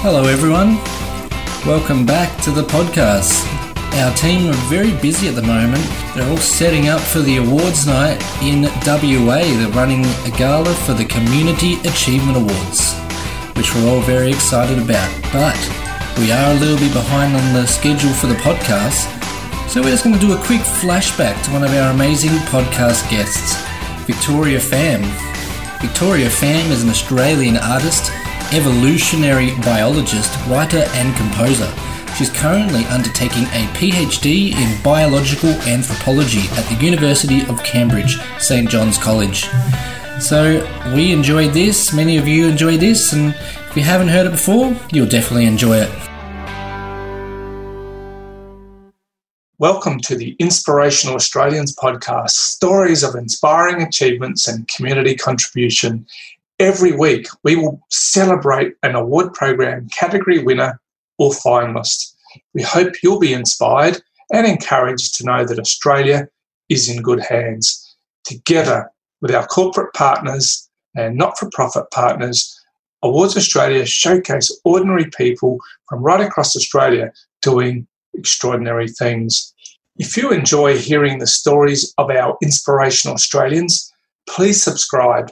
Hello, everyone. Welcome back to the podcast. Our team are very busy at the moment. They're all setting up for the awards night in WA. They're running a gala for the Community Achievement Awards, which we're all very excited about. But we are a little bit behind on the schedule for the podcast, so we're just going to do a quick flashback to one of our amazing podcast guests, Victoria Pham. Victoria Pham is an Australian artist evolutionary biologist, writer, and composer. She's currently undertaking a PhD in biological anthropology at the University of Cambridge, St John's College. So, we enjoyed this, many of you enjoyed this, and if you haven't heard it before, you'll definitely enjoy it. Welcome to the Inspirational Australians podcast stories of inspiring achievements and community contribution Every week, we will celebrate an award program category winner or finalist. We hope you'll be inspired and encouraged to know that Australia is in good hands. Together with our corporate partners and not for profit partners, Awards Australia showcase ordinary people from right across Australia doing extraordinary things. If you enjoy hearing the stories of our inspirational Australians, please subscribe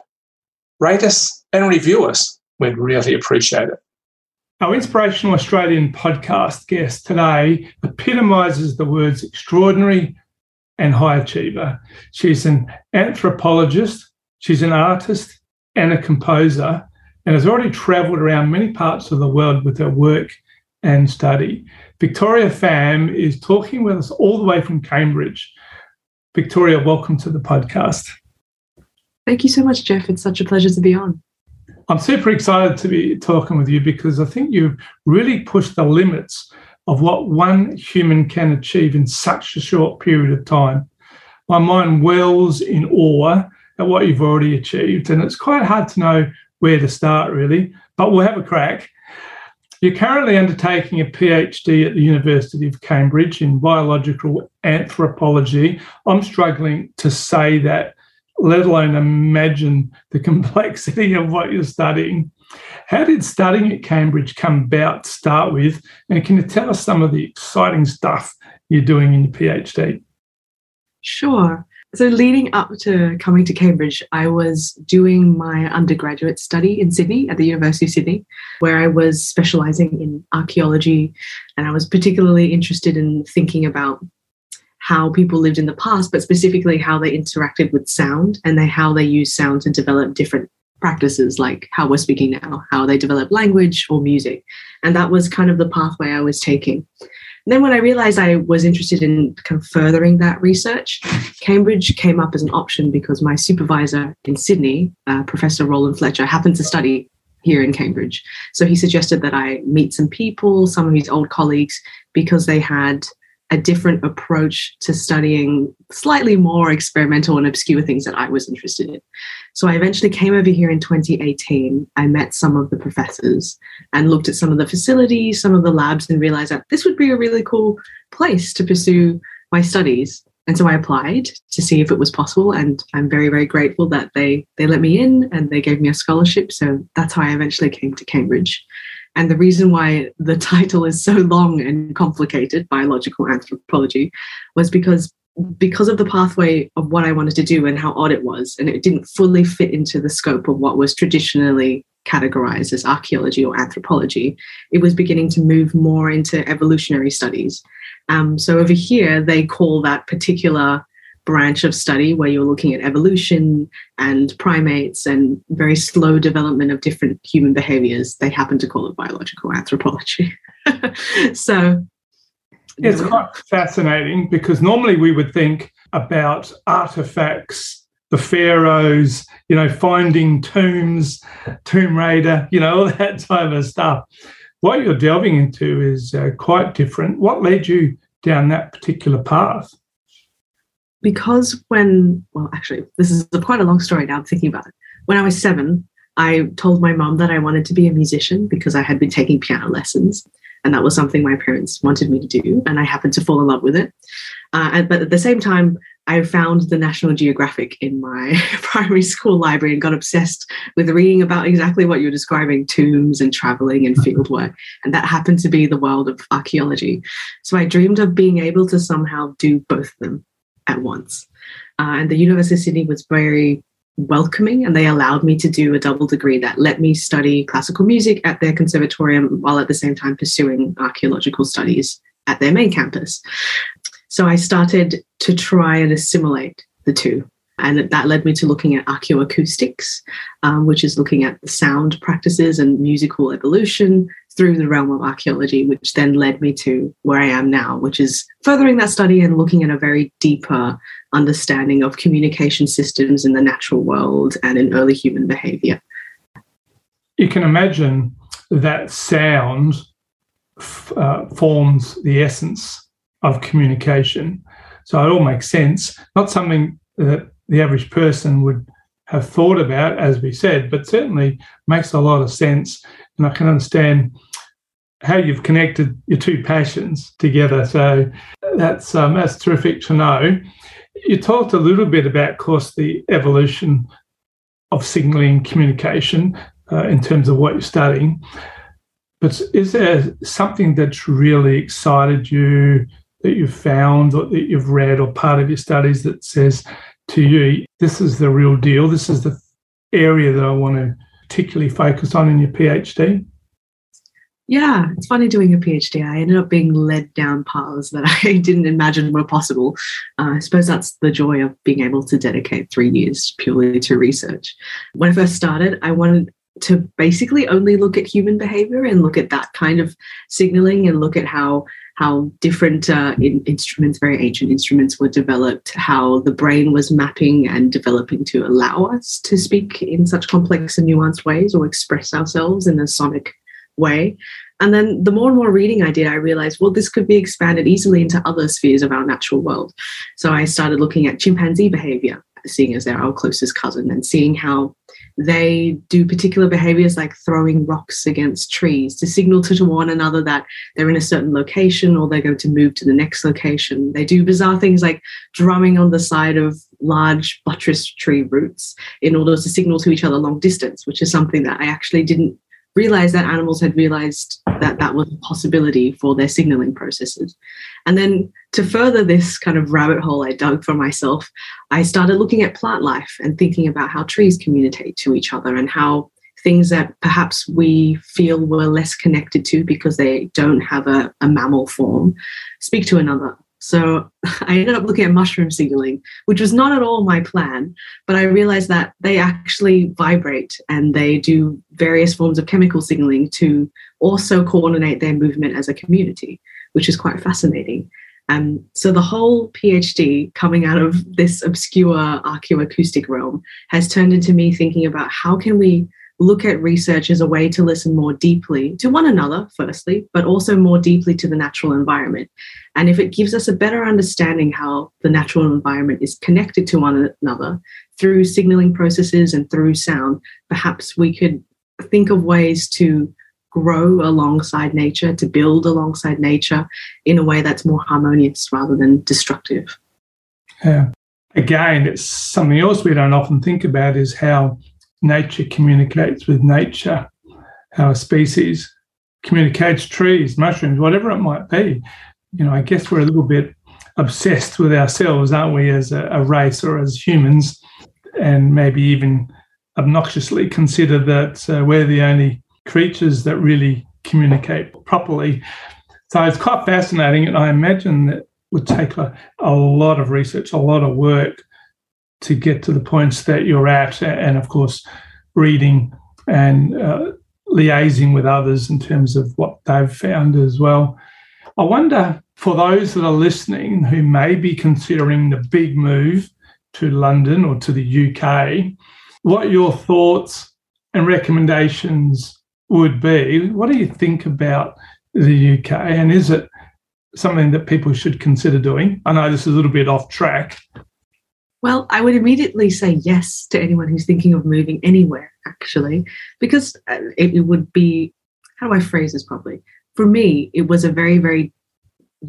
rate us and review us. We'd really appreciate it. Our Inspirational Australian podcast guest today epitomises the words extraordinary and high achiever. She's an anthropologist, she's an artist and a composer, and has already travelled around many parts of the world with her work and study. Victoria Pham is talking with us all the way from Cambridge. Victoria, welcome to the podcast. Thank you so much, Jeff. It's such a pleasure to be on. I'm super excited to be talking with you because I think you've really pushed the limits of what one human can achieve in such a short period of time. My mind wells in awe at what you've already achieved, and it's quite hard to know where to start, really, but we'll have a crack. You're currently undertaking a PhD at the University of Cambridge in biological anthropology. I'm struggling to say that let alone imagine the complexity of what you're studying. How did studying at Cambridge come about to start with? And can you tell us some of the exciting stuff you're doing in your PhD? Sure. So, leading up to coming to Cambridge, I was doing my undergraduate study in Sydney at the University of Sydney, where I was specializing in archaeology. And I was particularly interested in thinking about how people lived in the past, but specifically how they interacted with sound and they, how they use sound to develop different practices like how we're speaking now, how they develop language or music. And that was kind of the pathway I was taking. And then when I realized I was interested in kind of furthering that research, Cambridge came up as an option because my supervisor in Sydney, uh, Professor Roland Fletcher, happened to study here in Cambridge. So he suggested that I meet some people, some of his old colleagues, because they had a different approach to studying slightly more experimental and obscure things that I was interested in. So I eventually came over here in 2018. I met some of the professors and looked at some of the facilities, some of the labs, and realized that this would be a really cool place to pursue my studies. And so I applied to see if it was possible, and I'm very, very grateful that they they let me in and they gave me a scholarship. So that's how I eventually came to Cambridge. And the reason why the title is so long and complicated, biological anthropology, was because because of the pathway of what I wanted to do and how odd it was, and it didn't fully fit into the scope of what was traditionally categorized as archaeology or anthropology, it was beginning to move more into evolutionary studies. Um, so over here, they call that particular branch of study where you're looking at evolution and primates and very slow development of different human behaviors. They happen to call it biological anthropology. so it's quite fascinating because normally we would think about artifacts, the pharaohs, you know, finding tombs, Tomb Raider, you know, all that type of stuff. What you're delving into is uh, quite different. What led you down that particular path? Because when, well, actually, this is quite a long story now, I'm thinking about it. When I was seven, I told my mom that I wanted to be a musician because I had been taking piano lessons. And that was something my parents wanted me to do. And I happened to fall in love with it. Uh, and, but at the same time, I found the National Geographic in my primary school library and got obsessed with reading about exactly what you're describing tombs and traveling and fieldwork. And that happened to be the world of archaeology. So I dreamed of being able to somehow do both of them at once. Uh, and the University of Sydney was very welcoming and they allowed me to do a double degree that let me study classical music at their conservatorium while at the same time pursuing archaeological studies at their main campus. So I started to try and assimilate the two. And that led me to looking at archaeoacoustics, um, which is looking at the sound practices and musical evolution through the realm of archaeology, which then led me to where I am now, which is furthering that study and looking at a very deeper understanding of communication systems in the natural world and in early human behavior. You can imagine that sound uh, forms the essence of communication. So it all makes sense. Not something that the average person would have thought about, as we said, but certainly makes a lot of sense. And I can understand how you've connected your two passions together. So that's um, that's terrific to know. You talked a little bit about, of course, the evolution of signaling communication uh, in terms of what you're studying. But is there something that's really excited you that you've found or that you've read or part of your studies that says to you, this is the real deal, this is the area that I want to particularly focus on in your PhD? Yeah, it's funny doing a PhD. I ended up being led down paths that I didn't imagine were possible. Uh, I suppose that's the joy of being able to dedicate three years purely to research. When I first started, I wanted to basically only look at human behavior and look at that kind of signaling and look at how how different uh, in instruments, very ancient instruments, were developed, how the brain was mapping and developing to allow us to speak in such complex and nuanced ways or express ourselves in a sonic way. And then the more and more reading I did, I realized, well, this could be expanded easily into other spheres of our natural world. So I started looking at chimpanzee behavior, seeing as they're our closest cousin, and seeing how they do particular behaviors like throwing rocks against trees to signal to, one another that they're in a certain location or they're going to move to the next location. They do bizarre things like drumming on the side of large buttress tree roots in order to signal to each other long distance, which is something that I actually didn't realize that animals had realized that that was a possibility for their signaling processes. And then to further this kind of rabbit hole I dug for myself, I started looking at plant life and thinking about how trees communicate to each other and how things that perhaps we feel we're less connected to because they don't have a, a mammal form speak to another so I ended up looking at mushroom signaling, which was not at all my plan, but I realized that they actually vibrate and they do various forms of chemical signaling to also coordinate their movement as a community, which is quite fascinating. Um, so the whole PhD coming out of this obscure archaeoacoustic realm has turned into me thinking about how can we look at research as a way to listen more deeply to one another, firstly, but also more deeply to the natural environment. And if it gives us a better understanding how the natural environment is connected to one another through signaling processes and through sound, perhaps we could think of ways to grow alongside nature, to build alongside nature in a way that's more harmonious rather than destructive. Yeah. Again, it's something else we don't often think about is how nature communicates with nature, a species communicates trees, mushrooms, whatever it might be. You know, I guess we're a little bit obsessed with ourselves, aren't we, as a, a race or as humans, and maybe even obnoxiously consider that uh, we're the only creatures that really communicate properly. So it's quite fascinating, and I imagine that would take a, a lot of research, a lot of work to get to the points that you're at, and of course, reading and uh, liaising with others in terms of what they've found as well. I wonder for those that are listening who may be considering the big move to London or to the UK, what your thoughts and recommendations would be. What do you think about the UK, and is it something that people should consider doing? I know this is a little bit off track, well, I would immediately say yes to anyone who's thinking of moving anywhere, actually, because uh, it, would be how do I phrase this properly? For me, it was a very, very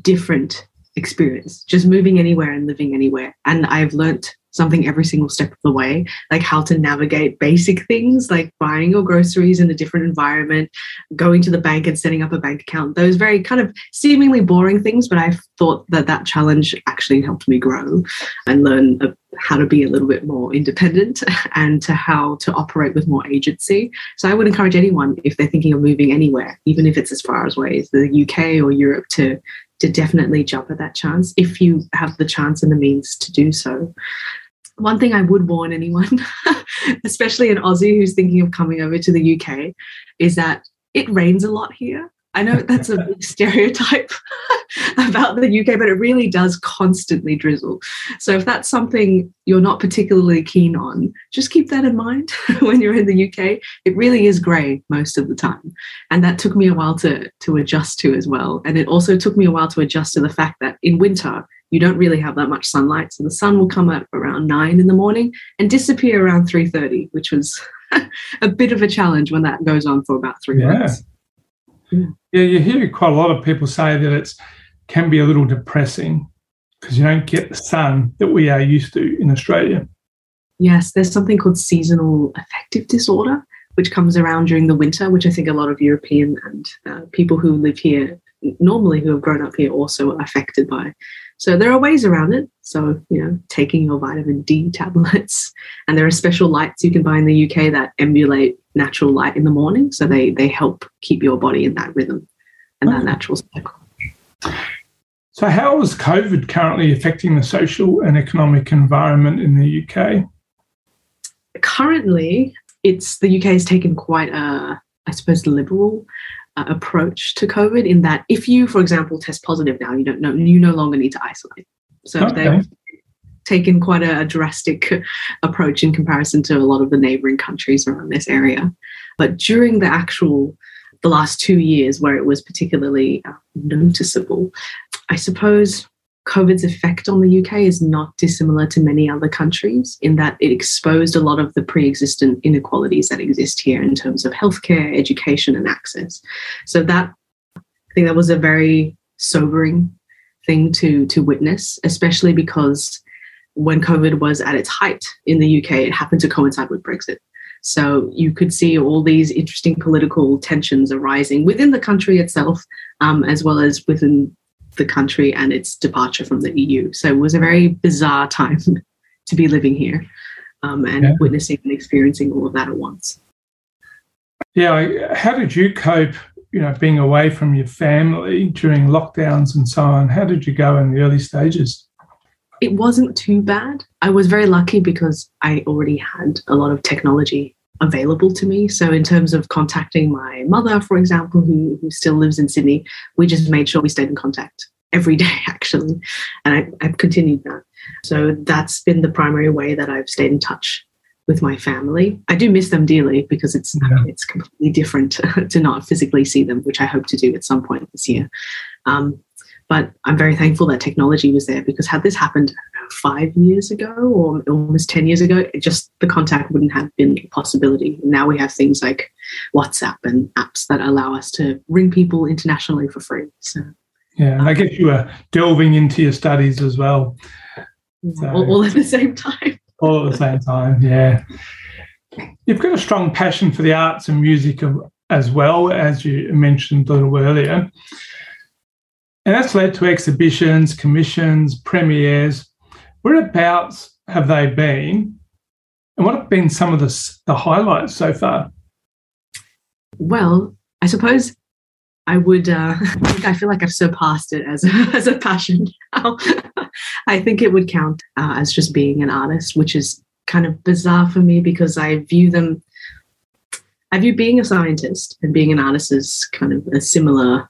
different experience, just moving anywhere and living anywhere. And I've learnt something every single step of the way, like how to navigate basic things like buying your groceries in a different environment, going to the bank and setting up a bank account. Those very kind of seemingly boring things, but I thought that that challenge actually helped me grow and learn how to be a little bit more independent and to how to operate with more agency. So I would encourage anyone if they're thinking of moving anywhere, even if it's as far away as the UK or Europe, to to definitely jump at that chance if you have the chance and the means to do so. One thing I would warn anyone, especially an Aussie who's thinking of coming over to the UK, is that it rains a lot here. I know that's a stereotype about the UK, but it really does constantly drizzle. So if that's something you're not particularly keen on, just keep that in mind when you're in the UK. It really is grey most of the time. And that took me a while to, to adjust to as well. And it also took me a while to adjust to the fact that in winter, you don't really have that much sunlight. So the sun will come up around nine in the morning and disappear around 3.30, which was a bit of a challenge when that goes on for about three yeah. months. Yeah. you hear quite a lot of people say that it can be a little depressing because you don't get the sun that we are used to in Australia. Yes, there's something called seasonal affective disorder, which comes around during the winter, which I think a lot of European and uh, people who live here normally who have grown up here also are affected by. So there are ways around it. So, you know, taking your vitamin D tablets, and there are special lights you can buy in the UK that emulate natural light in the morning. So they they help keep your body in that rhythm and that natural cycle. So, how is COVID currently affecting the social and economic environment in the UK? Currently, it's the UK has taken quite a, I suppose, liberal uh, approach to COVID in that if you, for example, test positive now, you don't know, you no longer need to isolate. So okay. they've taken quite a, a drastic approach in comparison to a lot of the neighboring countries around this area. But during the actual the last two years where it was particularly uh, noticeable, I suppose COVID's effect on the UK is not dissimilar to many other countries in that it exposed a lot of the pre existent inequalities that exist here in terms of healthcare, education, and access. So, that I think that was a very sobering thing to, to witness, especially because when COVID was at its height in the UK, it happened to coincide with Brexit. So you could see all these interesting political tensions arising within the country itself, um, as well as within the country and its departure from the EU. So it was a very bizarre time to be living here um, and yeah. witnessing and experiencing all of that at once. Yeah, how did you cope? You know, being away from your family during lockdowns and so on. How did you go in the early stages? It wasn't too bad. I was very lucky because I already had a lot of technology available to me. So, in terms of contacting my mother, for example, who, who still lives in Sydney, we just made sure we stayed in contact every day, actually. And I, I've continued that. So, that's been the primary way that I've stayed in touch with my family. I do miss them dearly because it's yeah. it's completely different to not physically see them, which I hope to do at some point this year. Um, but I'm very thankful that technology was there because had this happened five years ago or almost 10 years ago, just the contact wouldn't have been a possibility. Now we have things like WhatsApp and apps that allow us to ring people internationally for free. So, yeah, and I um, guess you were delving into your studies as well. So, all, all at the same time. all at the same time, yeah. You've got a strong passion for the arts and music as well, as you mentioned a little earlier. And that's led to exhibitions, commissions, premieres. Whereabouts have they been? And what have been some of the, the highlights so far? Well, I suppose I would, uh, I feel like I've surpassed it as a, as a passion now. I think it would count uh, as just being an artist, which is kind of bizarre for me because I view them, I view being a scientist and being an artist as kind of a similar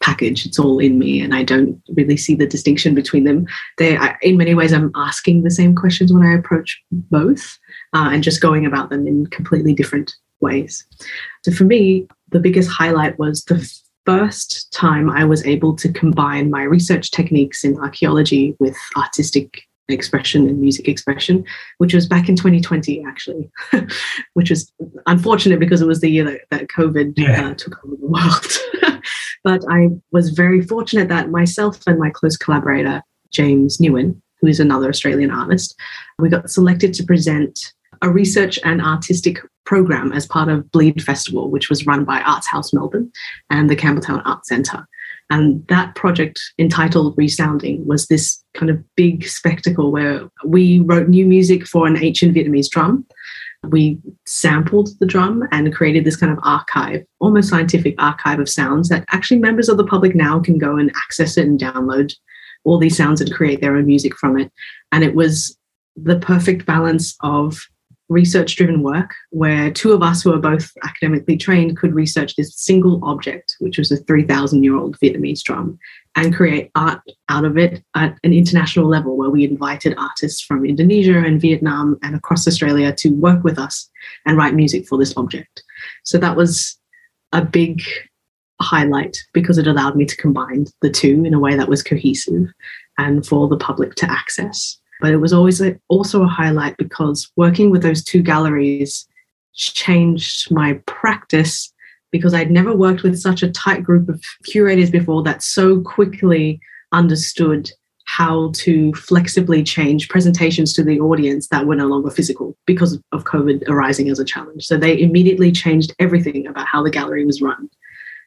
package. It's all in me, and I don't really see the distinction between them. They, in many ways, I'm asking the same questions when I approach both, uh, and just going about them in completely different ways. So for me, the biggest highlight was the first time I was able to combine my research techniques in archaeology with artistic expression and music expression, which was back in 2020, actually, which was unfortunate because it was the year that, that COVID yeah. uh, took over the world. but I was very fortunate that myself and my close collaborator, James Nguyen, who is another Australian artist, we got selected to present a research and artistic program as part of Bleed Festival, which was run by Arts House Melbourne and the Campbelltown Arts Centre. And that project, entitled Resounding, was this kind of big spectacle where we wrote new music for an ancient Vietnamese drum. We sampled the drum and created this kind of archive, almost scientific archive of sounds that actually members of the public now can go and access it and download all these sounds and create their own music from it. And it was the perfect balance of research driven work where two of us who are both academically trained could research this single object, which was a 3,000 year old Vietnamese drum, and create art out of it at an international level where we invited artists from Indonesia and Vietnam and across Australia to work with us and write music for this object. So that was a big highlight because it allowed me to combine the two in a way that was cohesive and for the public to access. But it was always a, also a highlight because working with those two galleries changed my practice because I'd never worked with such a tight group of curators before that so quickly understood how to flexibly change presentations to the audience that were no longer physical because of COVID arising as a challenge. So they immediately changed everything about how the gallery was run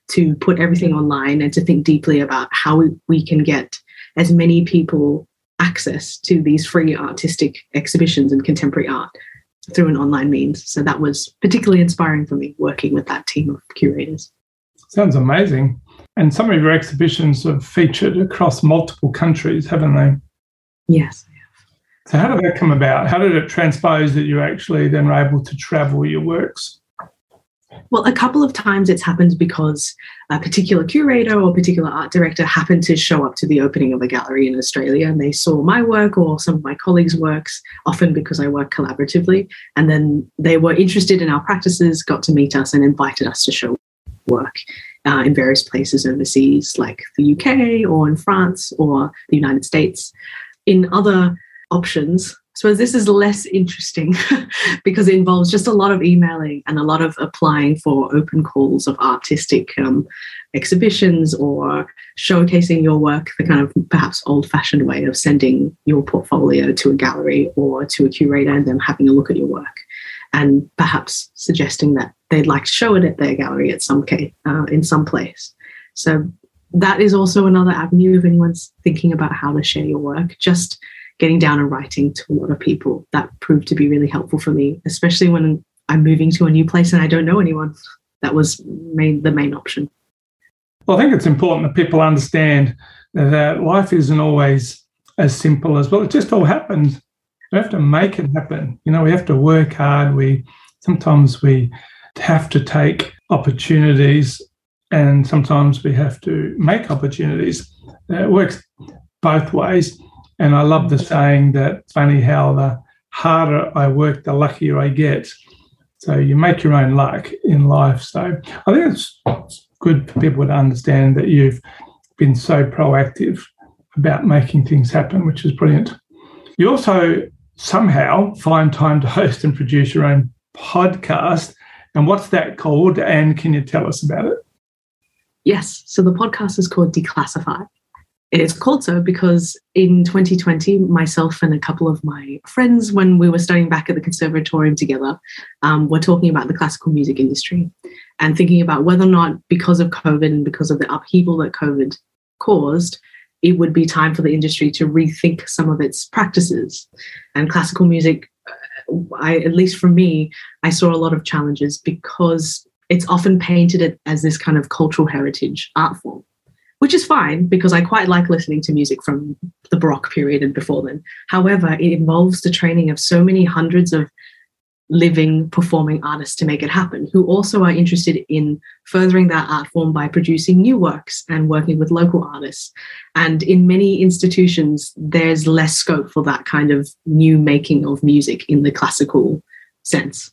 to put everything online and to think deeply about how we, we can get as many people access to these free artistic exhibitions and contemporary art through an online means. So that was particularly inspiring for me working with that team of curators. Sounds amazing. And some of your exhibitions have featured across multiple countries, haven't they? Yes. So, how did that come about? How did it transpose that you actually then were able to travel your works? Well, a couple of times it's happened because a particular curator or particular art director happened to show up to the opening of a gallery in Australia and they saw my work or some of my colleagues' works, often because I work collaboratively. And then they were interested in our practices, got to meet us, and invited us to show work uh, in various places overseas, like the UK or in France or the United States. In other options, suppose this is less interesting because it involves just a lot of emailing and a lot of applying for open calls of artistic um, exhibitions or showcasing your work the kind of perhaps old fashioned way of sending your portfolio to a gallery or to a curator and them having a look at your work and perhaps suggesting that they'd like to show it at their gallery at some case, uh, in some place. So that is also another avenue if anyone's thinking about how to share your work. Just getting down and writing to a lot of people. That proved to be really helpful for me, especially when I'm moving to a new place and I don't know anyone. That was main, the main option. Well, I think it's important that people understand that life isn't always as simple as well. It just all happens. We have to make it happen. You know, we have to work hard. We sometimes we have to take opportunities, and sometimes we have to make opportunities. It works both ways. And I love the saying that funny how the harder I work, the luckier I get. So you make your own luck in life. So I think it's good for people to understand that you've been so proactive about making things happen, which is brilliant. You also somehow find time to host and produce your own podcast. And what's that called? And can you tell us about it? Yes. So the podcast is called Declassify. It's called so because in 2020, myself and a couple of my friends, when we were studying back at the conservatorium together, um, were talking about the classical music industry and thinking about whether or not, because of COVID and because of the upheaval that COVID caused, it would be time for the industry to rethink some of its practices. And classical music, uh, I, at least for me, I saw a lot of challenges because it's often painted as this kind of cultural heritage art form which is fine because I quite like listening to music from the Baroque period and before then. However, it involves the training of so many hundreds of living performing artists to make it happen who also are interested in furthering that art form by producing new works and working with local artists and in many institutions there's less scope for that kind of new making of music in the classical sense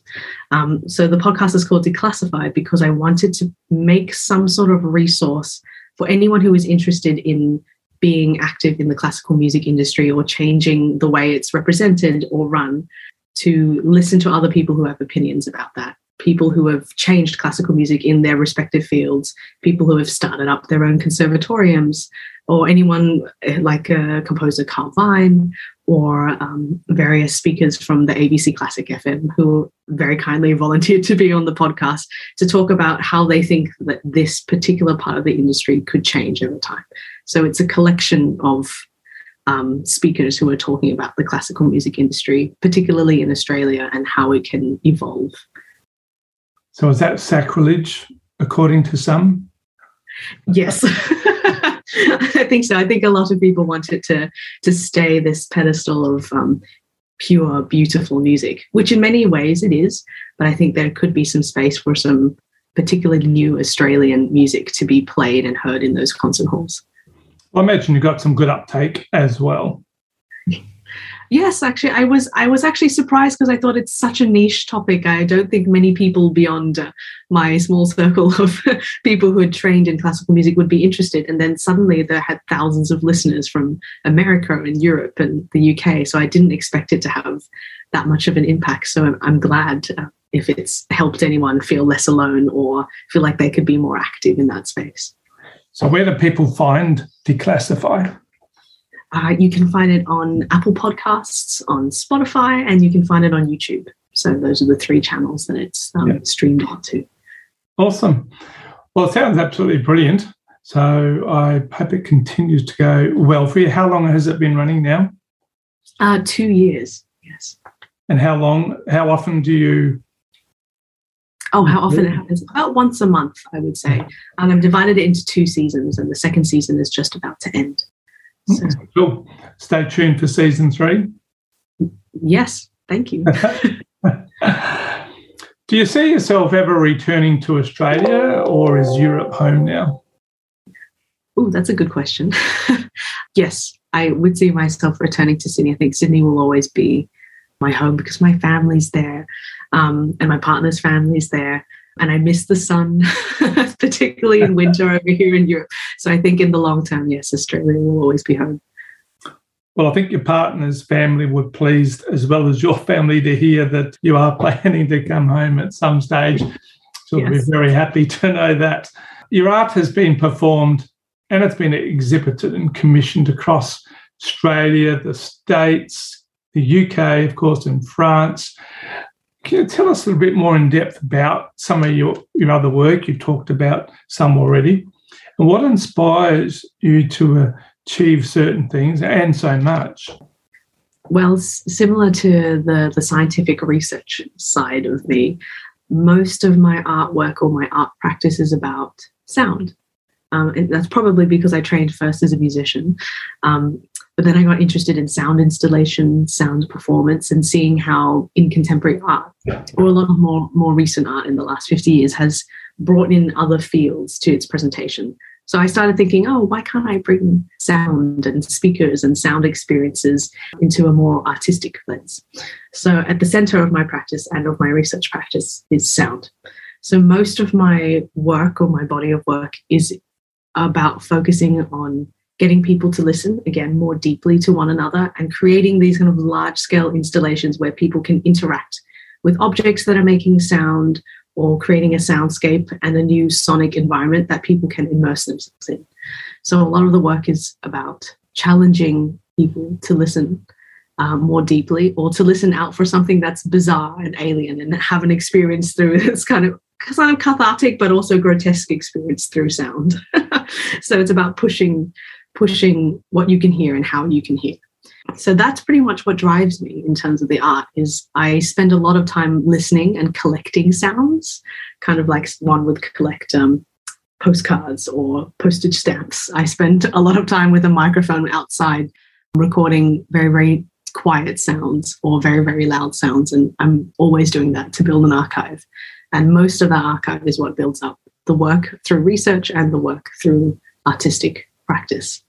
um, so the podcast is called declassified because i wanted to make some sort of resource for anyone who is interested in being active in the classical music industry or changing the way it's represented or run to listen to other people who have opinions about that people who have changed classical music in their respective fields, people who have started up their own conservatoriums, or anyone eh, like a composer Carl Vine or um, various speakers from the ABC Classic FM who very kindly volunteered to be on the podcast to talk about how they think that this particular part of the industry could change over time. So it's a collection of um, speakers who are talking about the classical music industry, particularly in Australia, and how it can evolve. So is that sacrilege, according to some? Yes. I think so. I think a lot of people want it to to stay this pedestal of um, pure, beautiful music, which in many ways it is. But I think there could be some space for some particularly new Australian music to be played and heard in those concert halls. I imagine you got some good uptake as well. Yes, actually, I was I was actually surprised because I thought it's such a niche topic. I don't think many people beyond uh, my small circle of people who had trained in classical music would be interested. And then suddenly there had thousands of listeners from America and Europe and the UK. So I didn't expect it to have that much of an impact. So I'm, I'm glad uh, if it's helped anyone feel less alone or feel like they could be more active in that space. So where do people find Declassify? Uh, you can find it on Apple Podcasts, on Spotify, and you can find it on YouTube. So those are the three channels that it's um, yeah. streamed onto. Awesome. Well, it sounds absolutely brilliant. So I hope it continues to go well for you. How long has it been running now? Uh, two years, yes. And how long, how often do you? Oh, how often it happens? About once a month, I would say. And I've divided it into two seasons, and the second season is just about to end. So. Cool. Stay tuned for season three. Yes, thank you. Do you see yourself ever returning to Australia or is Europe home now? Oh, that's a good question. yes, I would see myself returning to Sydney. I think Sydney will always be my home because my family's there um, and my partner's family's there and I miss the sun, particularly in winter over here in Europe. So I think in the long term, yes, Australia will always be home. Well, I think your partner's family were pleased, as well as your family, to hear that you are planning to come home at some stage. So yes. we're very happy to know that. Your art has been performed and it's been exhibited and commissioned across Australia, the States, the UK, of course, in France. Can you tell us a little bit more in depth about some of your, your other work? You've talked about some already. And what inspires you to achieve certain things and so much? Well, similar to the, the scientific research side of me, most of my artwork or my art practice is about sound. Um, and that's probably because I trained first as a musician. Um, but then I got interested in sound installation, sound performance, and seeing how in contemporary art, or a lot of more, more recent art in the last 50 years, has brought in other fields to its presentation. So I started thinking, oh, why can't I bring sound and speakers and sound experiences into a more artistic lens? So at the center of my practice and of my research practice is sound. So most of my work or my body of work is about focusing on getting people to listen again more deeply to one another and creating these kind of large scale installations where people can interact with objects that are making sound or creating a soundscape and a new sonic environment that people can immerse themselves in. So, a lot of the work is about challenging people to listen um, more deeply or to listen out for something that's bizarre and alien and have an experience through this kind of kind of cathartic but also grotesque experience through sound. so it's about pushing pushing what you can hear and how you can hear. So that's pretty much what drives me in terms of the art is I spend a lot of time listening and collecting sounds, kind of like one would collect um, postcards or postage stamps. I spend a lot of time with a microphone outside recording very, very quiet sounds or very, very loud sounds. And I'm always doing that to build an archive. And most of that archive is what builds up the work through research and the work through artistic practice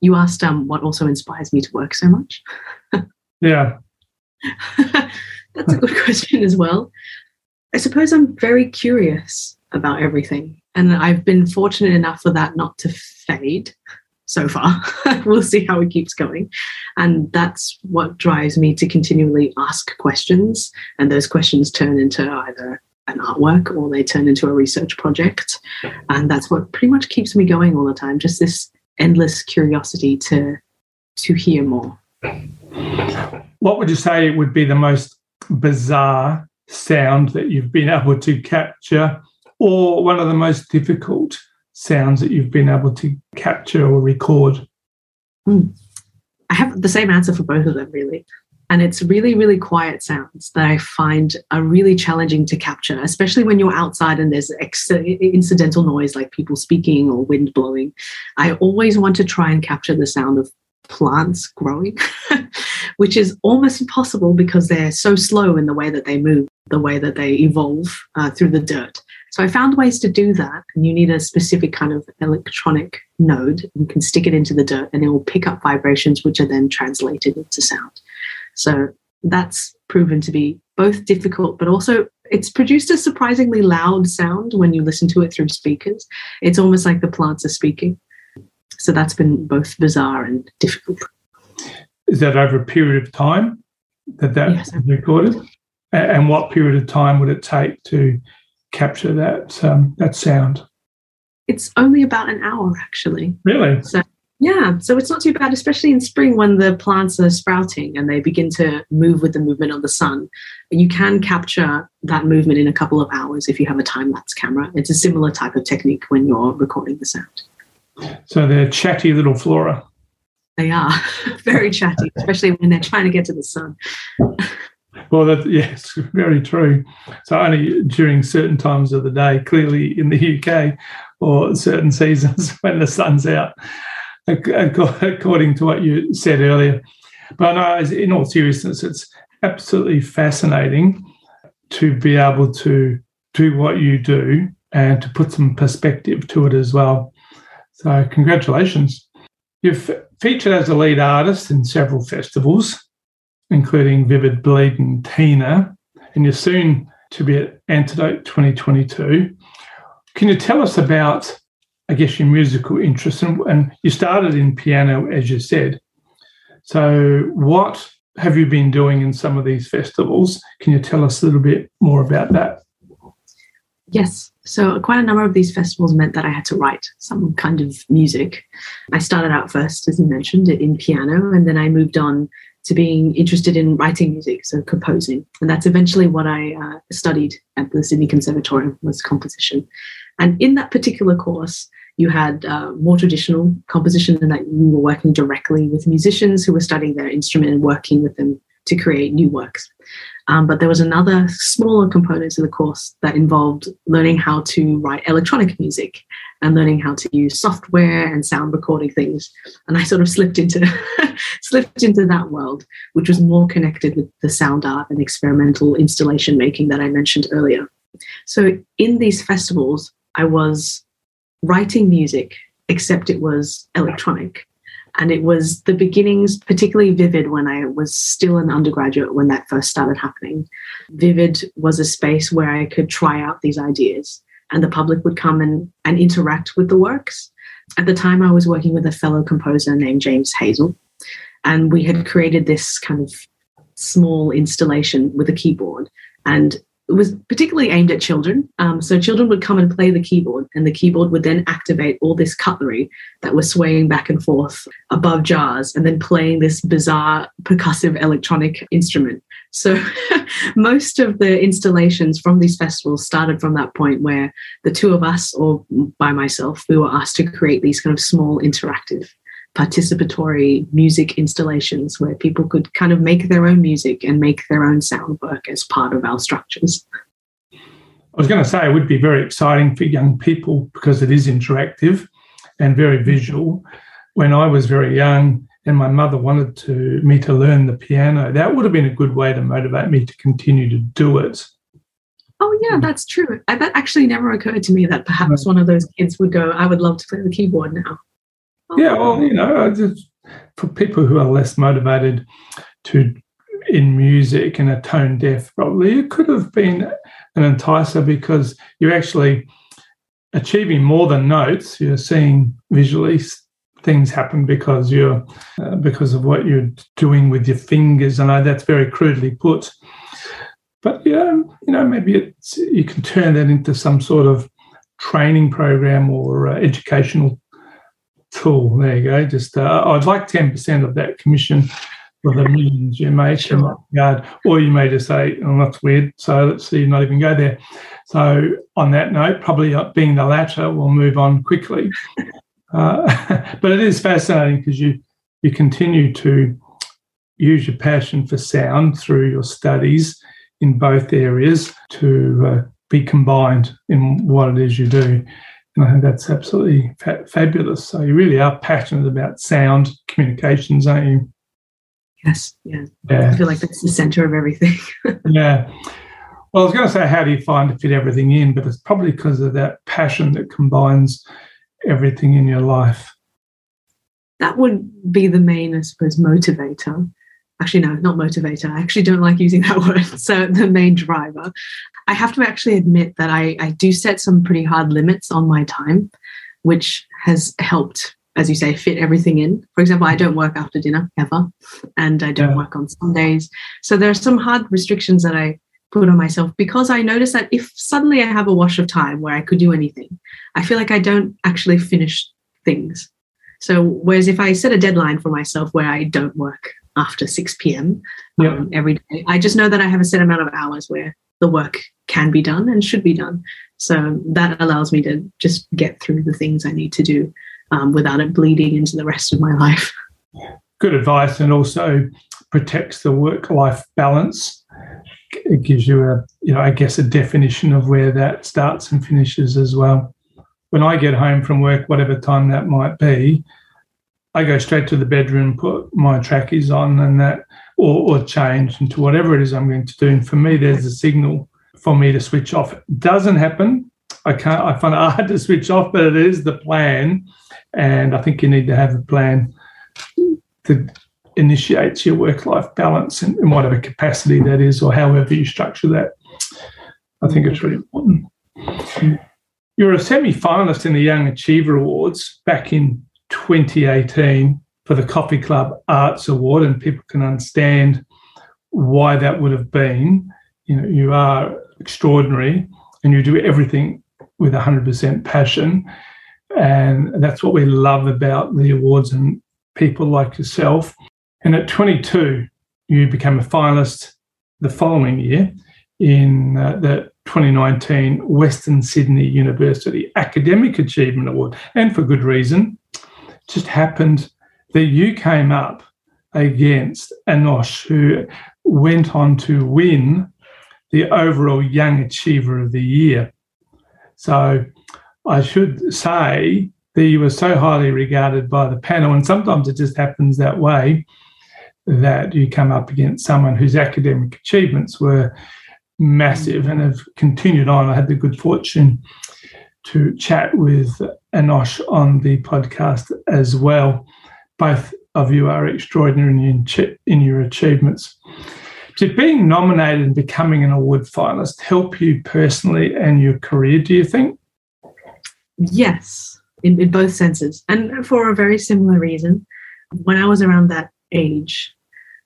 you asked um, what also inspires me to work so much. yeah. That's a good question as well. I suppose I'm very curious about everything. And I've been fortunate enough for that not to fade so far. we'll see how it keeps going. And that's what drives me to continually ask questions. And those questions turn into either an artwork or they turn into a research project. And that's what pretty much keeps me going all the time. Just this endless curiosity to to hear more. What would you say would be the most bizarre sound that you've been able to capture, or one of the most difficult sounds that you've been able to capture or record? Mm. I have the same answer for both of them, really. And it's really, really quiet sounds that I find are really challenging to capture, especially when you're outside and there's ex- incidental noise like people speaking or wind blowing. I always want to try and capture the sound of plants growing, which is almost impossible because they're so slow in the way that they move, the way that they evolve uh, through the dirt. So I found ways to do that. And you need a specific kind of electronic node. You can stick it into the dirt and it will pick up vibrations, which are then translated into sound. So that's proven to be both difficult, but also it's produced a surprisingly loud sound when you listen to it through speakers. It's almost like the plants are speaking. So that's been both bizarre and difficult. Is that over a period of time that that yes. recorded? And what period of time would it take to capture that um, that sound? It's only about an hour, actually. Really? So yeah, so it's not too bad, especially in spring when the plants are sprouting and they begin to move with the movement of the sun. You can capture that movement in a couple of hours if you have a time lapse camera. It's a similar type of technique when you're recording the sound. So they're chatty little flora. They are very chatty, especially when they're trying to get to the sun. well, that, yes, very true. So only during certain times of the day, clearly in the UK, or certain seasons when the sun's out, according to what you said earlier. But no, in all seriousness, it's absolutely fascinating to be able to do what you do and to put some perspective to it as well. So, congratulations. You've featured as a lead artist in several festivals, including Vivid Bleed and Tina, and you're soon to be at Antidote 2022. Can you tell us about, I guess, your musical interests? And, and you started in piano, as you said. So, what have you been doing in some of these festivals? Can you tell us a little bit more about that? Yes. So, quite a number of these festivals meant that I had to write some kind of music. I started out first, as you mentioned, in piano, and then I moved on to being interested in writing music, so composing. And that's eventually what I uh, studied at the Sydney Conservatorium was composition. And in that particular course, you had uh, more traditional composition and that you were working directly with musicians who were studying their instrument and working with them to create new works. Um, but there was another smaller component to the course that involved learning how to write electronic music and learning how to use software and sound recording things. And I sort of slipped into slipped into that world, which was more connected with the sound art and experimental installation making that I mentioned earlier. So in these festivals, I was writing music, except it was electronic. And it was the beginnings, particularly Vivid, when I was still an undergraduate when that first started happening. Vivid was a space where I could try out these ideas, and the public would come and, and interact with the works. At the time, I was working with a fellow composer named James Hazel, and we had created this kind of small installation with a keyboard. And it was particularly aimed at children. Um, so children would come and play the keyboard, and the keyboard would then activate all this cutlery that was swaying back and forth above jars and then playing this bizarre percussive electronic instrument. So most of the installations from these festivals started from that point where the two of us, or by myself, we were asked to create these kind of small interactive participatory music installations where people could kind of make their own music and make their own sound work as part of our structures. I was going to say it would be very exciting for young people because it is interactive and very visual. When I was very young and my mother wanted to me to learn the piano, that would have been a good way to motivate me to continue to do it. Oh yeah, that's true. That actually never occurred to me that perhaps one of those kids would go, "I would love to play the keyboard now." Yeah, well, you know, just for people who are less motivated to in music and are tone deaf, probably it could have been an enticer because you're actually achieving more than notes. You're seeing visually things happen because you're uh, because of what you're doing with your fingers. I know that's very crudely put. But yeah, you know, maybe it's you can turn that into some sort of training program or uh, educational tool. There you go. Just uh, I'd like ten percent of that commission for the millions you make sure. Or you may just say, "Oh, that's weird." So let's see, not even go there. So on that note, probably being the latter, we'll move on quickly. Uh, but it is fascinating because you you continue to use your passion for sound through your studies in both areas to uh, be combined in what it is you do. And I think that's absolutely fa- fabulous. So you really are passionate about sound communications, aren't you? Yes, yeah. yeah. I feel like that's the center of everything. yeah. Well, I was going to say, how do you find to fit everything in? But it's probably because of that passion that combines everything in your life. That would be the main, I suppose, motivator actually no not motivator. I actually don't like using that word. So the main driver. I have to actually admit that i, I do set some pretty hard limits on my time which has helped as you say fit everything in. For example i don't work after dinner ever and i don't yeah. work on sundays. So there are some hard restrictions that i put on myself because i notice that if suddenly i have a wash of time where i could do anything i feel like i don't actually finish things. So whereas if i set a deadline for myself where i don't work after 6 p.m. Yep. Um, every day. I just know that I have a set amount of hours where the work can be done and should be done. So that allows me to just get through the things I need to do um, without it bleeding into the rest of my life. Good advice, and also protects the work-life balance. It gives you a, you know, I guess a definition of where that starts and finishes as well. When I get home from work, whatever time that might be, I go straight to the bedroom, put my trackies on, and that, or, or change into whatever it is I'm going to do. And for me, there's a signal for me to switch off. It doesn't happen. I can't. I find it hard to switch off, but it is the plan, and I think you need to have a plan that initiates your work-life balance in, in whatever capacity that is, or however you structure that. I think it's really important. You're a semi-finalist in the Young Achiever Awards back in 2018 for the Coffee Club Arts Award, and people can understand why that would have been. You know, you are extraordinary and you do everything with 100% passion. And that's what we love about the awards and people like yourself. And at 22, you became a finalist the following year in uh, the 2019 Western Sydney University Academic Achievement Award, and for good reason just happened that you came up against Anosh, who went on to win the overall Young Achiever of the Year. So I should say that you were so highly regarded by the panel, and sometimes it just happens that way that you come up against someone whose academic achievements were massive and have continued on. I had the good fortune to chat with Anosh on the podcast as well. Both of you are extraordinary in, in your achievements. Did being nominated and becoming an award finalist help you personally and your career, do you think? Yes, in, in both senses, and for a very similar reason. When I was around that age,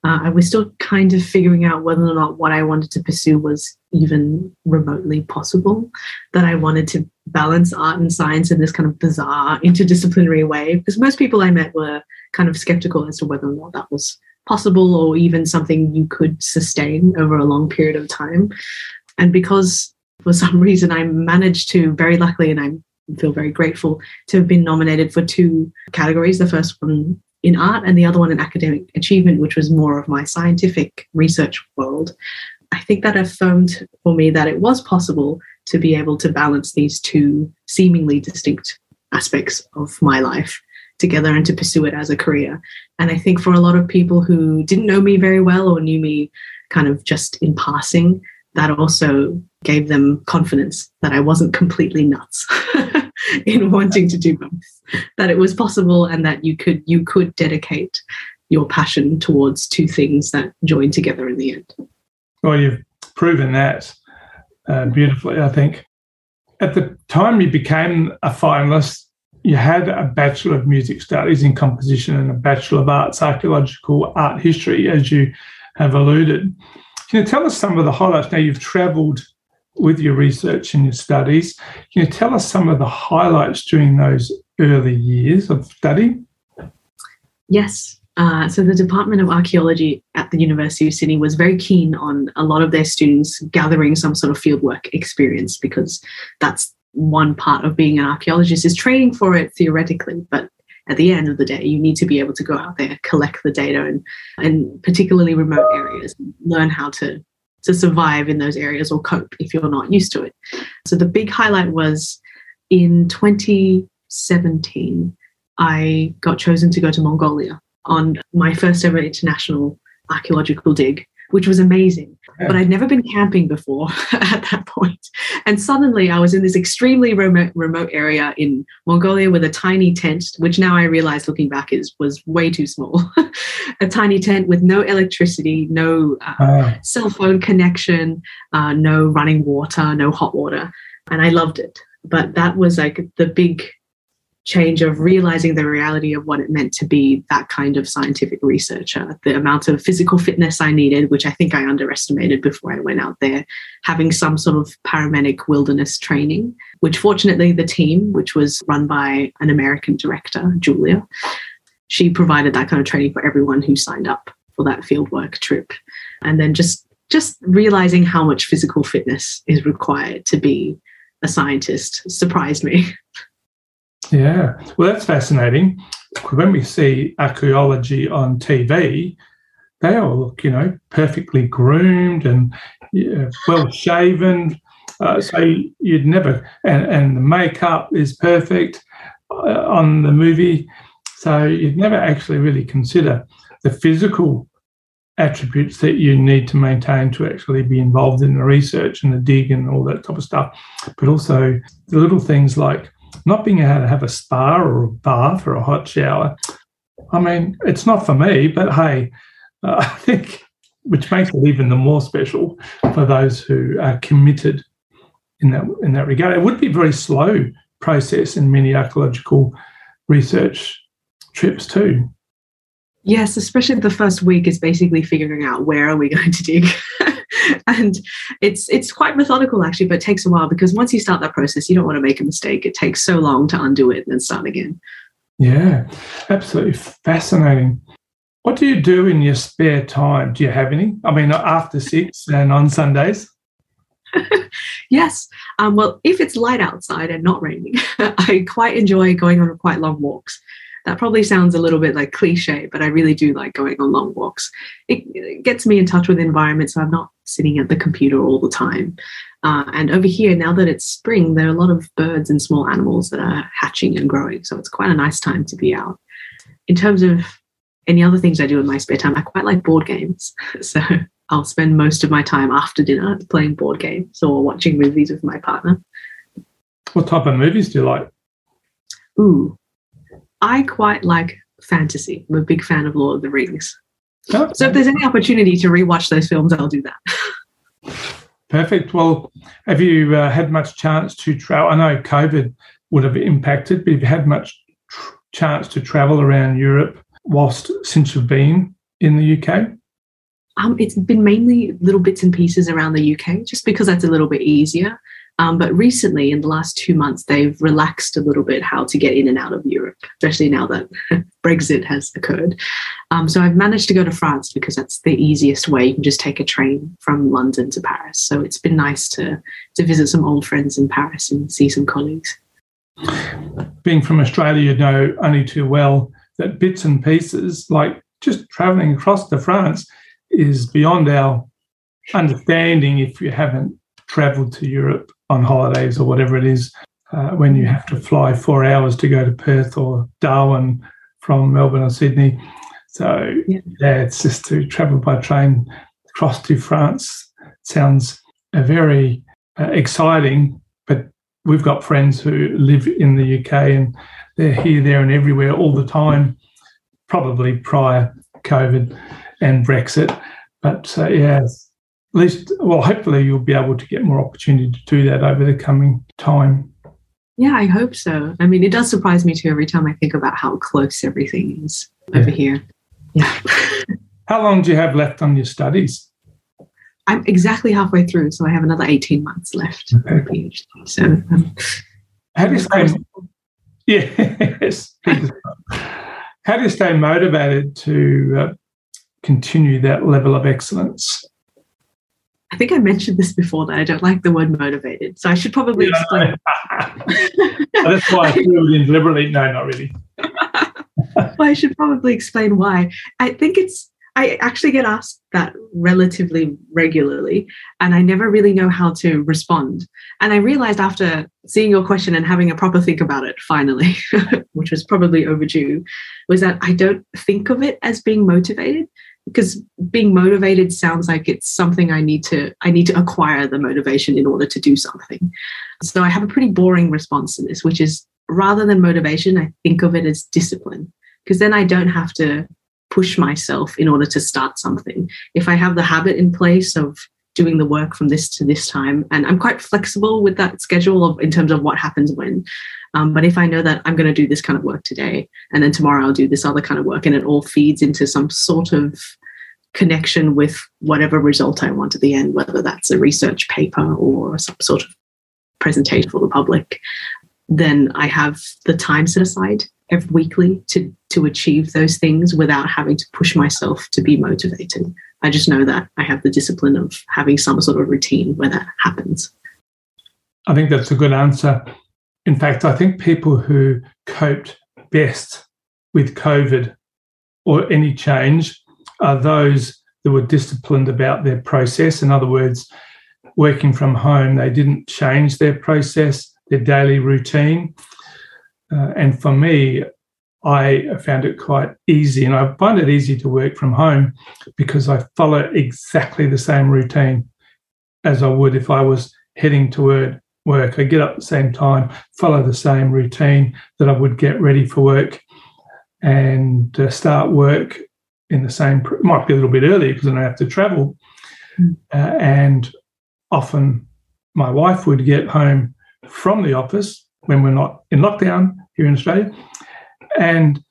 uh, I was still kind of figuring out whether or not what I wanted to pursue was even remotely possible. That I wanted to balance art and science in this kind of bizarre interdisciplinary way, because most people I met were kind of skeptical as to whether or not that was possible or even something you could sustain over a long period of time. And because for some reason I managed to, very luckily, and I feel very grateful to have been nominated for two categories. The first one in art and the other one in academic achievement, which was more of my scientific research world. I think that affirmed for me that it was possible to be able to balance these two seemingly distinct aspects of my life together and to pursue it as a career. And I think for a lot of people who didn't know me very well or knew me kind of just in passing, that also gave them confidence that I wasn't completely nuts. in wanting to do both. That it was possible and that you could you could dedicate your passion towards two things that join together in the end. Well you've proven that uh, beautifully i think. At the time you became a finalist you had a bachelor of music studies in composition and a bachelor of arts archaeological art history as you have alluded. Can you tell us some of the highlights? Now, you've travelled with your research and your studies. Can you tell us some of the highlights during those early years of study? Yes. Uh, so the Department of Archaeology at the University of Sydney was very keen on a lot of their students gathering some sort of fieldwork experience because that's one part of being an archaeologist is training for it theoretically, but at the end of the day, you need to be able to go out there, collect the data, and and particularly remote areas, learn how to to survive in those areas or cope if you're not used to it. So the big highlight was in 2017, I got chosen to go to Mongolia on my first ever international archaeological dig which was amazing. But I'd never been camping before at that point. And suddenly I was in this extremely remote, remote area in Mongolia with a tiny tent, which now I realize looking back is was way too small. a tiny tent with no electricity, no uh, uh. cell phone connection, uh, no running water, no hot water. And I loved it. But that was like the big change of realizing the reality of what it meant to be that kind of scientific researcher, the amount of physical fitness I needed, which I think I underestimated before I went out there, having some sort of paramedic wilderness training, which fortunately the team, which was run by an American director, Julia, she provided that kind of training for everyone who signed up for that fieldwork trip. And then just just realizing how much physical fitness is required to be a scientist surprised me. Yeah, well, that's fascinating. When we see archaeology on TV, they all look, you know, perfectly groomed and yeah, well shaven. Uh, so you'd never, and, and the makeup is perfect uh, on the movie. So you'd never actually really consider the physical attributes that you need to maintain to actually be involved in the research and the dig and all that type of stuff, but also the little things like not being able to have a spa or a bath or a hot shower. I mean, it's not for me, but hey, uh, I think which makes it even the more special for those who are committed in that in that regard. It would be a very slow process in many archaeological research trips too. Yes, especially the first week is basically figuring out where are we going to dig. and it's it's quite methodical actually, but it takes a while because once you start that process, you don't want to make a mistake. It takes so long to undo it and then start again. Yeah, absolutely fascinating. What do you do in your spare time? Do you have any? I mean, after six and on Sundays? yes. Um, well, if it's light outside and not raining, I quite enjoy going on quite long walks. That probably sounds a little bit like cliche, but I really do like going on long walks. It, it gets me in touch with the environment, so I'm not sitting at the computer all the time. Uh, and over here, now that it's spring, there are a lot of birds and small animals that are hatching and growing. So it's quite a nice time to be out. In terms of any other things I do in my spare time, I quite like board games. So I'll spend most of my time after dinner playing board games or watching movies with my partner. What type of movies do you like? Ooh, I quite like fantasy. I'm a big fan of Lord of the Rings. Oh, so if there's any opportunity to rewatch those films, I'll do that. Perfect. Well, have you uh, had much chance to travel? I know COVID would have impacted, but have you had much tr- chance to travel around Europe whilst since you've been in the UK? Um, it's been mainly little bits and pieces around the UK, just because that's a little bit easier. Um, but recently, in the last two months, they've relaxed a little bit how to get in and out of Europe, especially now that Brexit has occurred. Um, so I've managed to go to France because that's the easiest way. You can just take a train from London to Paris. So it's been nice to to visit some old friends in Paris and see some colleagues. Being from Australia, you know only too well that bits and pieces, like just travelling across to France, is beyond our understanding if you haven't travelled to Europe on holidays or whatever it is, uh, when you have to fly four hours to go to Perth or Darwin from Melbourne or Sydney. So, yeah, yeah it's just to travel by train across to France sounds a very uh, exciting, but we've got friends who live in the UK and they're here, there, and everywhere all the time, probably prior COVID and Brexit. But uh, yeah, at least, well, hopefully you'll be able to get more opportunity to do that over the coming time. Yeah, I hope so. I mean, it does surprise me too every time I think about how close everything is yeah. over here. Yeah. how long do you have left on your studies? I'm exactly halfway through, so I have another 18 months left PhD. So, um, how do you stay? Yes. how do you stay motivated to uh, continue that level of excellence? I think I mentioned this before that I don't like the word motivated, so I should probably explain. That's why I threw it in deliberately. No, not really. well, I should probably explain why. I think it's I actually get asked that relatively regularly, and I never really know how to respond. And I realized after seeing your question and having a proper think about it, finally, which was probably overdue, was that I don't think of it as being motivated because being motivated sounds like it's something I need to I need to acquire the motivation in order to do something. So I have a pretty boring response to this, which is rather than motivation, I think of it as discipline because then I don't have to push myself in order to start something. If I have the habit in place of doing the work from this to this time, and I'm quite flexible with that schedule of in terms of what happens when. Um, but if I know that I'm going to do this kind of work today, and then tomorrow I'll do this other kind of work, and it all feeds into some sort of connection with whatever result I want at the end, whether that's a research paper or some sort of presentation for the public, then I have the time set aside every weekly to to achieve those things without having to push myself to be motivated. I just know that I have the discipline of having some sort of routine where that happens. I think that's a good answer. In fact, I think people who coped best with COVID or any change are those that were disciplined about their process. In other words, working from home, they didn't change their process, their daily routine. Uh, and for me, I found it quite easy, and I find it easy to work from home because I follow exactly the same routine as I would if I was heading to work. I get up at the same time, follow the same routine that I would get ready for work, and uh, start work in the same. Might be a little bit earlier because I don't have to travel, mm. uh, and often my wife would get home from the office when we're not in lockdown here in Australia and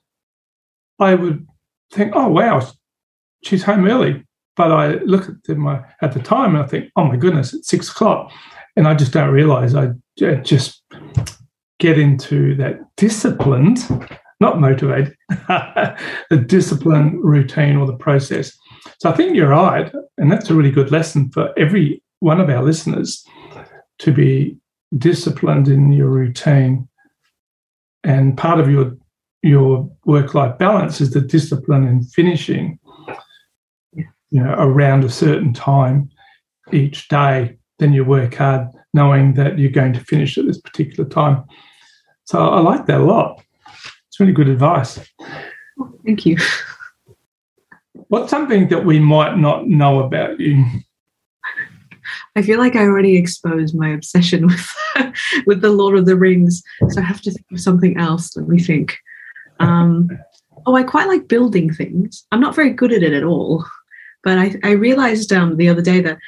I would think, oh, wow, she's home early. But I look at my uh, at the time and I think, oh my goodness, it's six o'clock, and I just don't realize I just get into that disciplined, not motivated, the discipline routine or the process. So I think you're right, and that's a really good lesson for every one of our listeners to be disciplined in your routine. And part of your your work-life balance is the discipline in finishing you know around a certain time each day then you work hard knowing that you're going to finish at this particular time so i like that a lot it's really good advice thank you what's something that we might not know about you I feel like I already exposed my obsession with with the Lord of the Rings, so I have to think of something else. Let me think. Um, oh, I quite like building things. I'm not very good at it at all, but I, I realized um, the other day that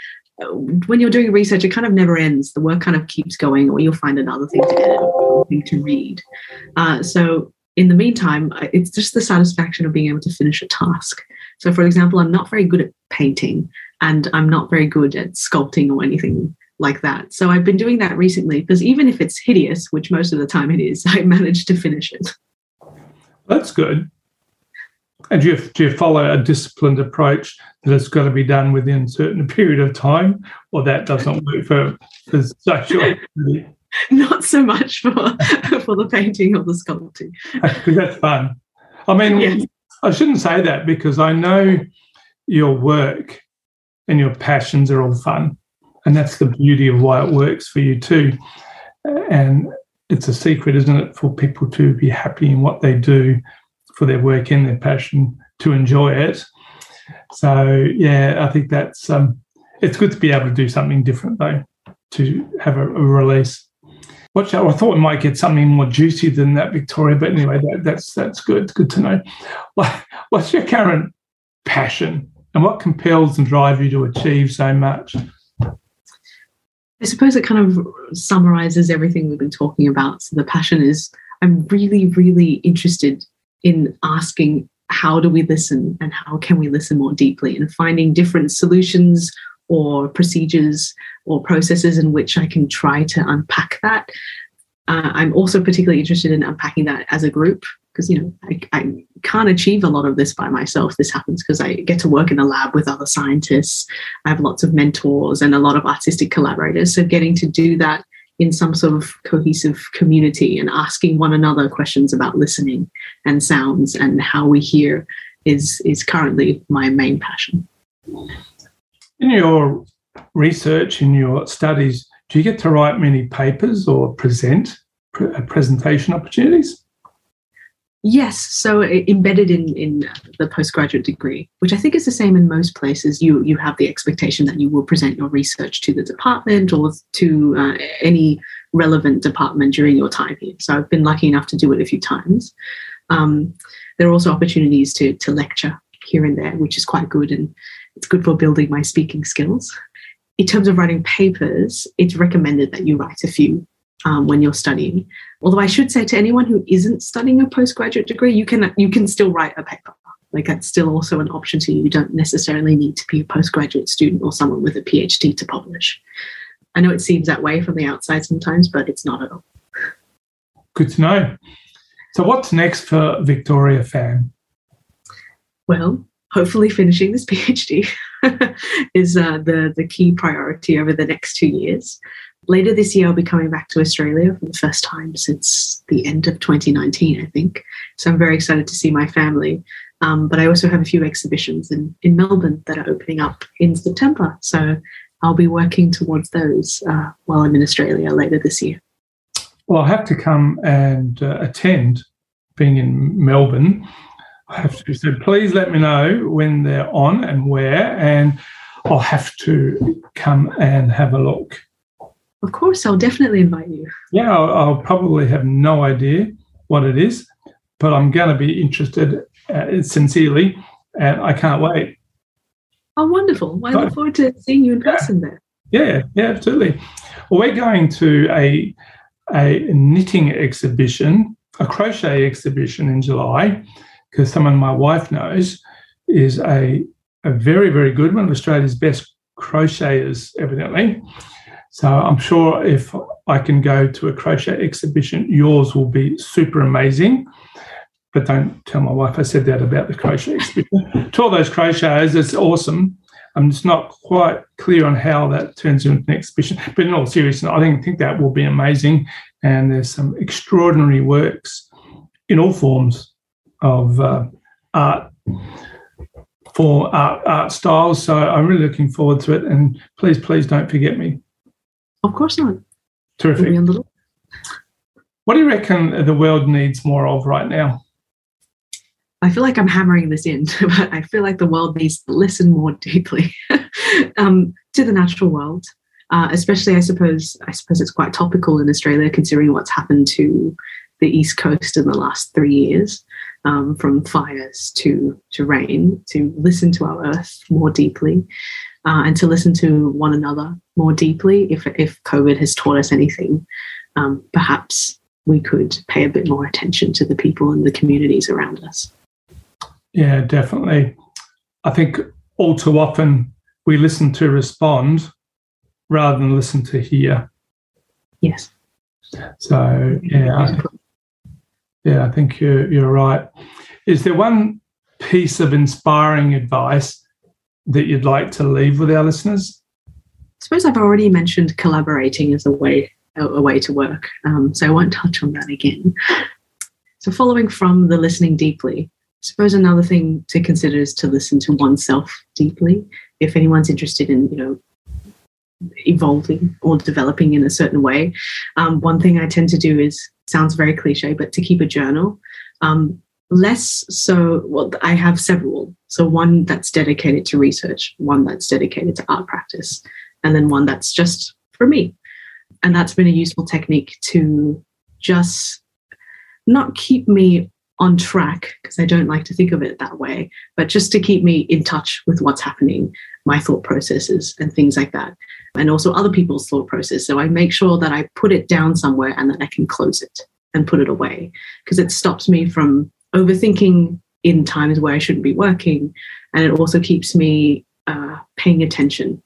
uh, when you're doing research, it kind of never ends. The work kind of keeps going, or you'll find another thing to edit thing to read. Uh, so in the meantime, it's just the satisfaction of being able to finish a task. So, for example, I'm not very good at painting, and I'm not very good at sculpting or anything like that. So I've been doing that recently because even if it's hideous, which most of the time it is, I managed to finish it. That's good. And do you, do you follow a disciplined approach that it's got to be done within a certain period of time, or that doesn't work for, for social activity? Not so much for for the painting or the sculpting. That's fun. I mean, yes. I shouldn't say that because I know your work and your passions are all fun, and that's the beauty of why it works for you too. And it's a secret, isn't it, for people to be happy in what they do for their work and their passion to enjoy it. So yeah, I think that's um, it's good to be able to do something different though, to have a, a release. Watch out! I thought we might get something more juicy than that, Victoria. But anyway, that, that's that's good. Good to know. What's your current passion, and what compels and drives you to achieve so much? I suppose it kind of summarizes everything we've been talking about. So the passion is I'm really, really interested in asking how do we listen and how can we listen more deeply and finding different solutions or procedures or processes in which I can try to unpack that. Uh, I'm also particularly interested in unpacking that as a group because you know I, I, can't achieve a lot of this by myself. This happens because I get to work in a lab with other scientists. I have lots of mentors and a lot of artistic collaborators. So getting to do that in some sort of cohesive community and asking one another questions about listening and sounds and how we hear is is currently my main passion. In your research, in your studies, do you get to write many papers or present uh, presentation opportunities? Yes, so embedded in in the postgraduate degree, which I think is the same in most places, you you have the expectation that you will present your research to the department or to uh, any relevant department during your time here. So I've been lucky enough to do it a few times. Um, there are also opportunities to to lecture here and there, which is quite good, and it's good for building my speaking skills. In terms of writing papers, it's recommended that you write a few um, when you're studying. Although I should say to anyone who isn't studying a postgraduate degree, you can you can still write a paper. Like that's still also an option to you. You don't necessarily need to be a postgraduate student or someone with a PhD to publish. I know it seems that way from the outside sometimes, but it's not at all. Good to know. So, what's next for Victoria Pham? Well, hopefully, finishing this PhD is uh, the the key priority over the next two years later this year, I'll be coming back to Australia for the first time since the end of 2019, I think. So I'm very excited to see my family. Um, but I also have a few exhibitions in, in Melbourne that are opening up in September. So I'll be working towards those uh, while I'm in Australia later this year. Well, I have to come and uh, attend being in Melbourne. I have to so please let me know when they're on and where, and I'll have to come and have a look. Of course, I'll definitely invite you. Yeah, I'll, I'll probably have no idea what it is, but I'm going to be interested uh, sincerely, and I can't wait. Oh, wonderful! I look forward to seeing you in person there. Yeah, yeah, absolutely. Well, we're going to a a knitting exhibition, a crochet exhibition in July, because someone my wife knows is a a very very good one of Australia's best crocheters, evidently. So I'm sure if I can go to a crochet exhibition, yours will be super amazing. But don't tell my wife I said that about the crochet exhibition. to all those crocheters, it's awesome. I'm just not quite clear on how that turns into an exhibition. But in all seriousness, I think, think that will be amazing. And there's some extraordinary works in all forms of uh, art for art, art styles. So I'm really looking forward to it. And please, please don't forget me. Of course not. Terrific. What do you reckon the world needs more of right now? I feel like I'm hammering this in, but I feel like the world needs to listen more deeply um, to the natural world. Uh, especially, I suppose, I suppose it's quite topical in Australia, considering what's happened to the east coast in the last three years, um, from fires to to rain. To listen to our earth more deeply, uh, and to listen to one another more deeply. If, if COVID has taught us anything, um, perhaps we could pay a bit more attention to the people and the communities around us. Yeah, definitely. I think all too often we listen to respond rather than listen to hear. Yes. So yeah, I, yeah, I think you're you're right. Is there one piece of inspiring advice that you'd like to leave with our listeners? I suppose I've already mentioned collaborating as a way a, way to work, um, so I won't touch on that again. So, following from the listening deeply, I suppose another thing to consider is to listen to oneself deeply. If anyone's interested in, you know, evolving or developing in a certain way, um, one thing I tend to do is sounds very cliche, but to keep a journal. Um, less so well i have several. So one that's dedicated to research one that's dedicated to art practice and then one that's just for me. And that's been a useful technique to just not keep me on track because i don't like to think of it that way but just to keep me in touch with what's happening my thought processes and things like that and also other people's thought process. So i make sure that i put it down somewhere and that i can close it and put it away because it stops me from overthinking in times where I shouldn't be working. And it also keeps me uh, paying attention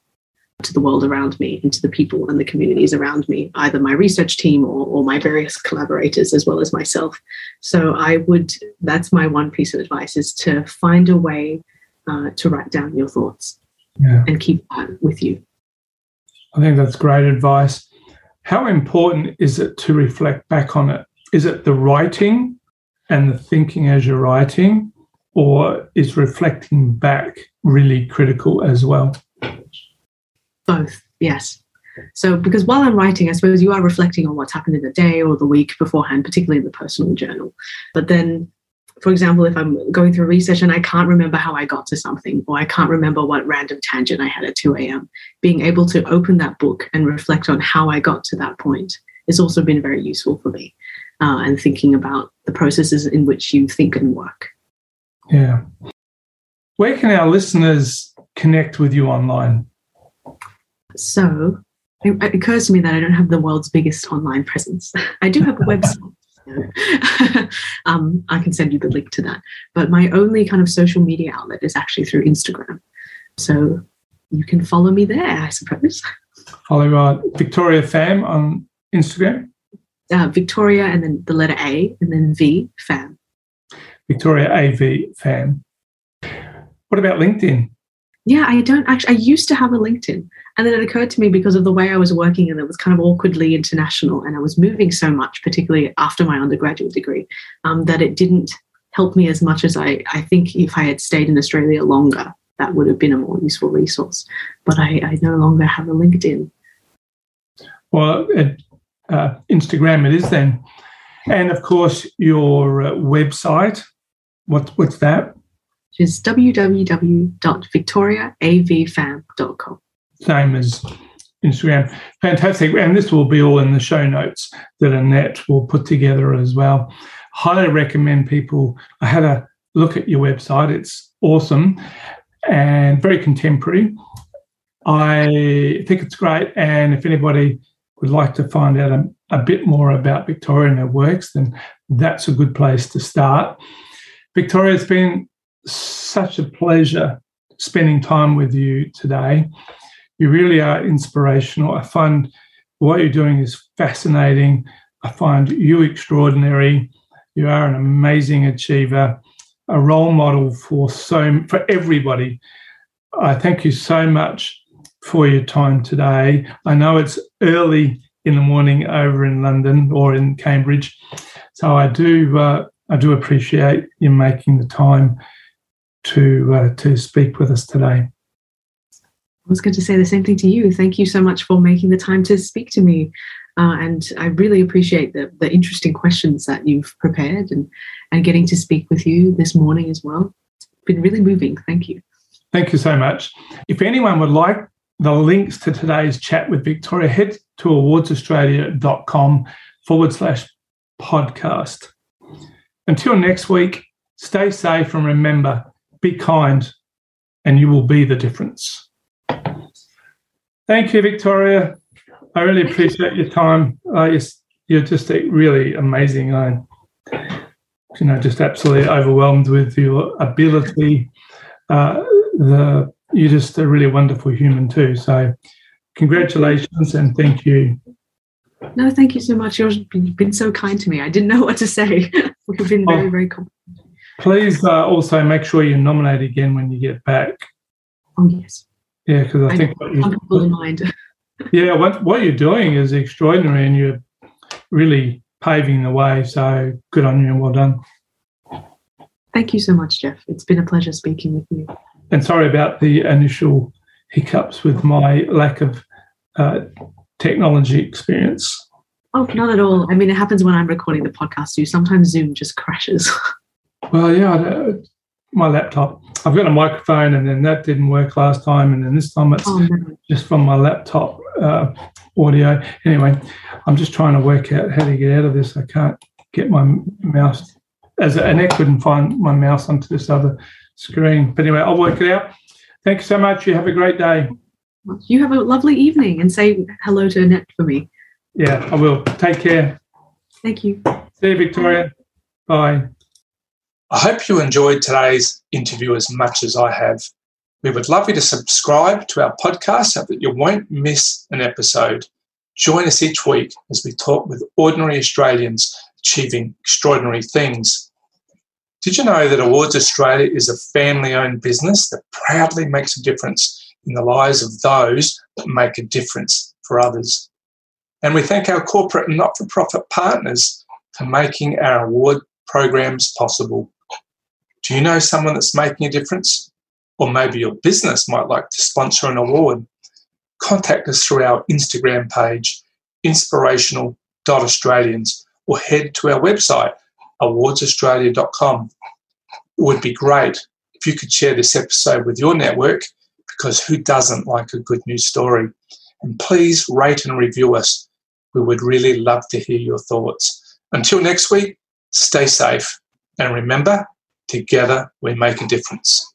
to the world around me and to the people and the communities around me, either my research team or, or my various collaborators as well as myself. So I would, that's my one piece of advice is to find a way uh, to write down your thoughts Yeah. and keep that with you. I think that's great advice. How important is it to reflect back on it? Is it the writing and the thinking as you're writing, or is reflecting back really critical as well? Both, yes. So, because while I'm writing, I suppose you are reflecting on what's happened in the day or the week beforehand, particularly in the personal journal. But then, for example, if I'm going through research and I can't remember how I got to something, or I can't remember what random tangent I had at 2 a.m., being able to open that book and reflect on how I got to that point has also been very useful for me. Uh, and thinking about the processes in which you think and work. Yeah. Where can our listeners connect with you online? So it, occurs to me that I don't have the world's biggest online presence. I do have a website. um, I can send you the link to that. But my only kind of social media outlet is actually through Instagram. So you can follow me there, I suppose. Follow uh, Victoria Pham on Instagram. Uh, Victoria and then the letter A and then V, Pham. Victoria AV Pham. What about LinkedIn? Yeah, I don't actually, I used to have a LinkedIn. And then it occurred to me because of the way I was working and it was kind of awkwardly international and I was moving so much, particularly after my undergraduate degree, um, that it didn't help me as much as I, I think if I had stayed in Australia longer, that would have been a more useful resource. But I, I no longer have a LinkedIn. Well, it, uh, Instagram it is then. And of course, your uh, website. What, what's that? Which is www.victoriaavpham.com. Same as Instagram. Fantastic. And this will be all in the show notes that Annette will put together as well. Highly recommend people. I had a look at your website. It's awesome and very contemporary. I think it's great. And if anybody would like to find out a, a bit more about Victoria and her works, then that's a good place to start. Victoria, it's been such a pleasure spending time with you today. You really are inspirational. I find what you're doing is fascinating. I find you extraordinary. You are an amazing achiever, a role model for so for everybody. I thank you so much for your time today. I know it's early in the morning over in London or in Cambridge, so I do uh, I do appreciate you making the time to uh, to speak with us today. I was going to say the same thing to you. Thank you so much for making the time to speak to me. Uh, and I really appreciate the, the interesting questions that you've prepared and, and getting to speak with you this morning as well. It's been really moving. Thank you. Thank you so much. If anyone would like the links to today's chat with Victoria, head to awardsaustralia.com forward slash podcast. Until next week, stay safe and remember, be kind and you will be the difference. Thank you, Victoria. I really appreciate your time. Uh, you're just really amazing. I'm, you know, just absolutely overwhelmed with your ability. Uh, the you're just a really wonderful human too. So, congratulations and thank you. No, thank you so much. You've been so kind to me. I didn't know what to say. We've been very, very complimentary. Please uh, also make sure you nominate again when you get back. Oh yes. Yeah, because I, I think know, some people in mind. yeah, what what you're doing is extraordinary, and you're really paving the way. So good on you, and well done. Thank you so much, Jeff. It's been a pleasure speaking with you. And sorry about the initial hiccups with my lack of uh, technology experience. Oh, not at all. I mean, it happens when I'm recording the podcast too. Sometimes Zoom just crashes. Well, yeah, I- my laptop. I've got a microphone, and then that didn't work last time, and then this time it's oh no. just from my laptop uh, audio. Anyway, I'm just trying to work out how to get out of this. I can't get my mouse, as Annette couldn't find my mouse onto this other screen. But anyway, I'll work it out. Thank you so much. You have a great day. You have a lovely evening and say hello to Annette for me. Yeah, I will. Take care. Thank you. See you, Victoria. Bye. I hope you enjoyed today's interview as much as I have. We would love you to subscribe to our podcast so that you won't miss an episode. Join us each week as we talk with ordinary Australians achieving extraordinary things. Did you know that Awards Australia is a family owned business that proudly makes a difference in the lives of those that make a difference for others? And we thank our corporate and not for profit partners for making our award programs possible. Do you know someone that's making a difference? Or maybe your business might like to sponsor an award. Contact us through our Instagram page, inspirational.australians, or head to our website, awardsaustralia.com. It would be great if you could share this episode with your network because who doesn't like a good news story? And please rate and review us. We would really love to hear your thoughts. Until next week, stay safe and remember, together we make a difference.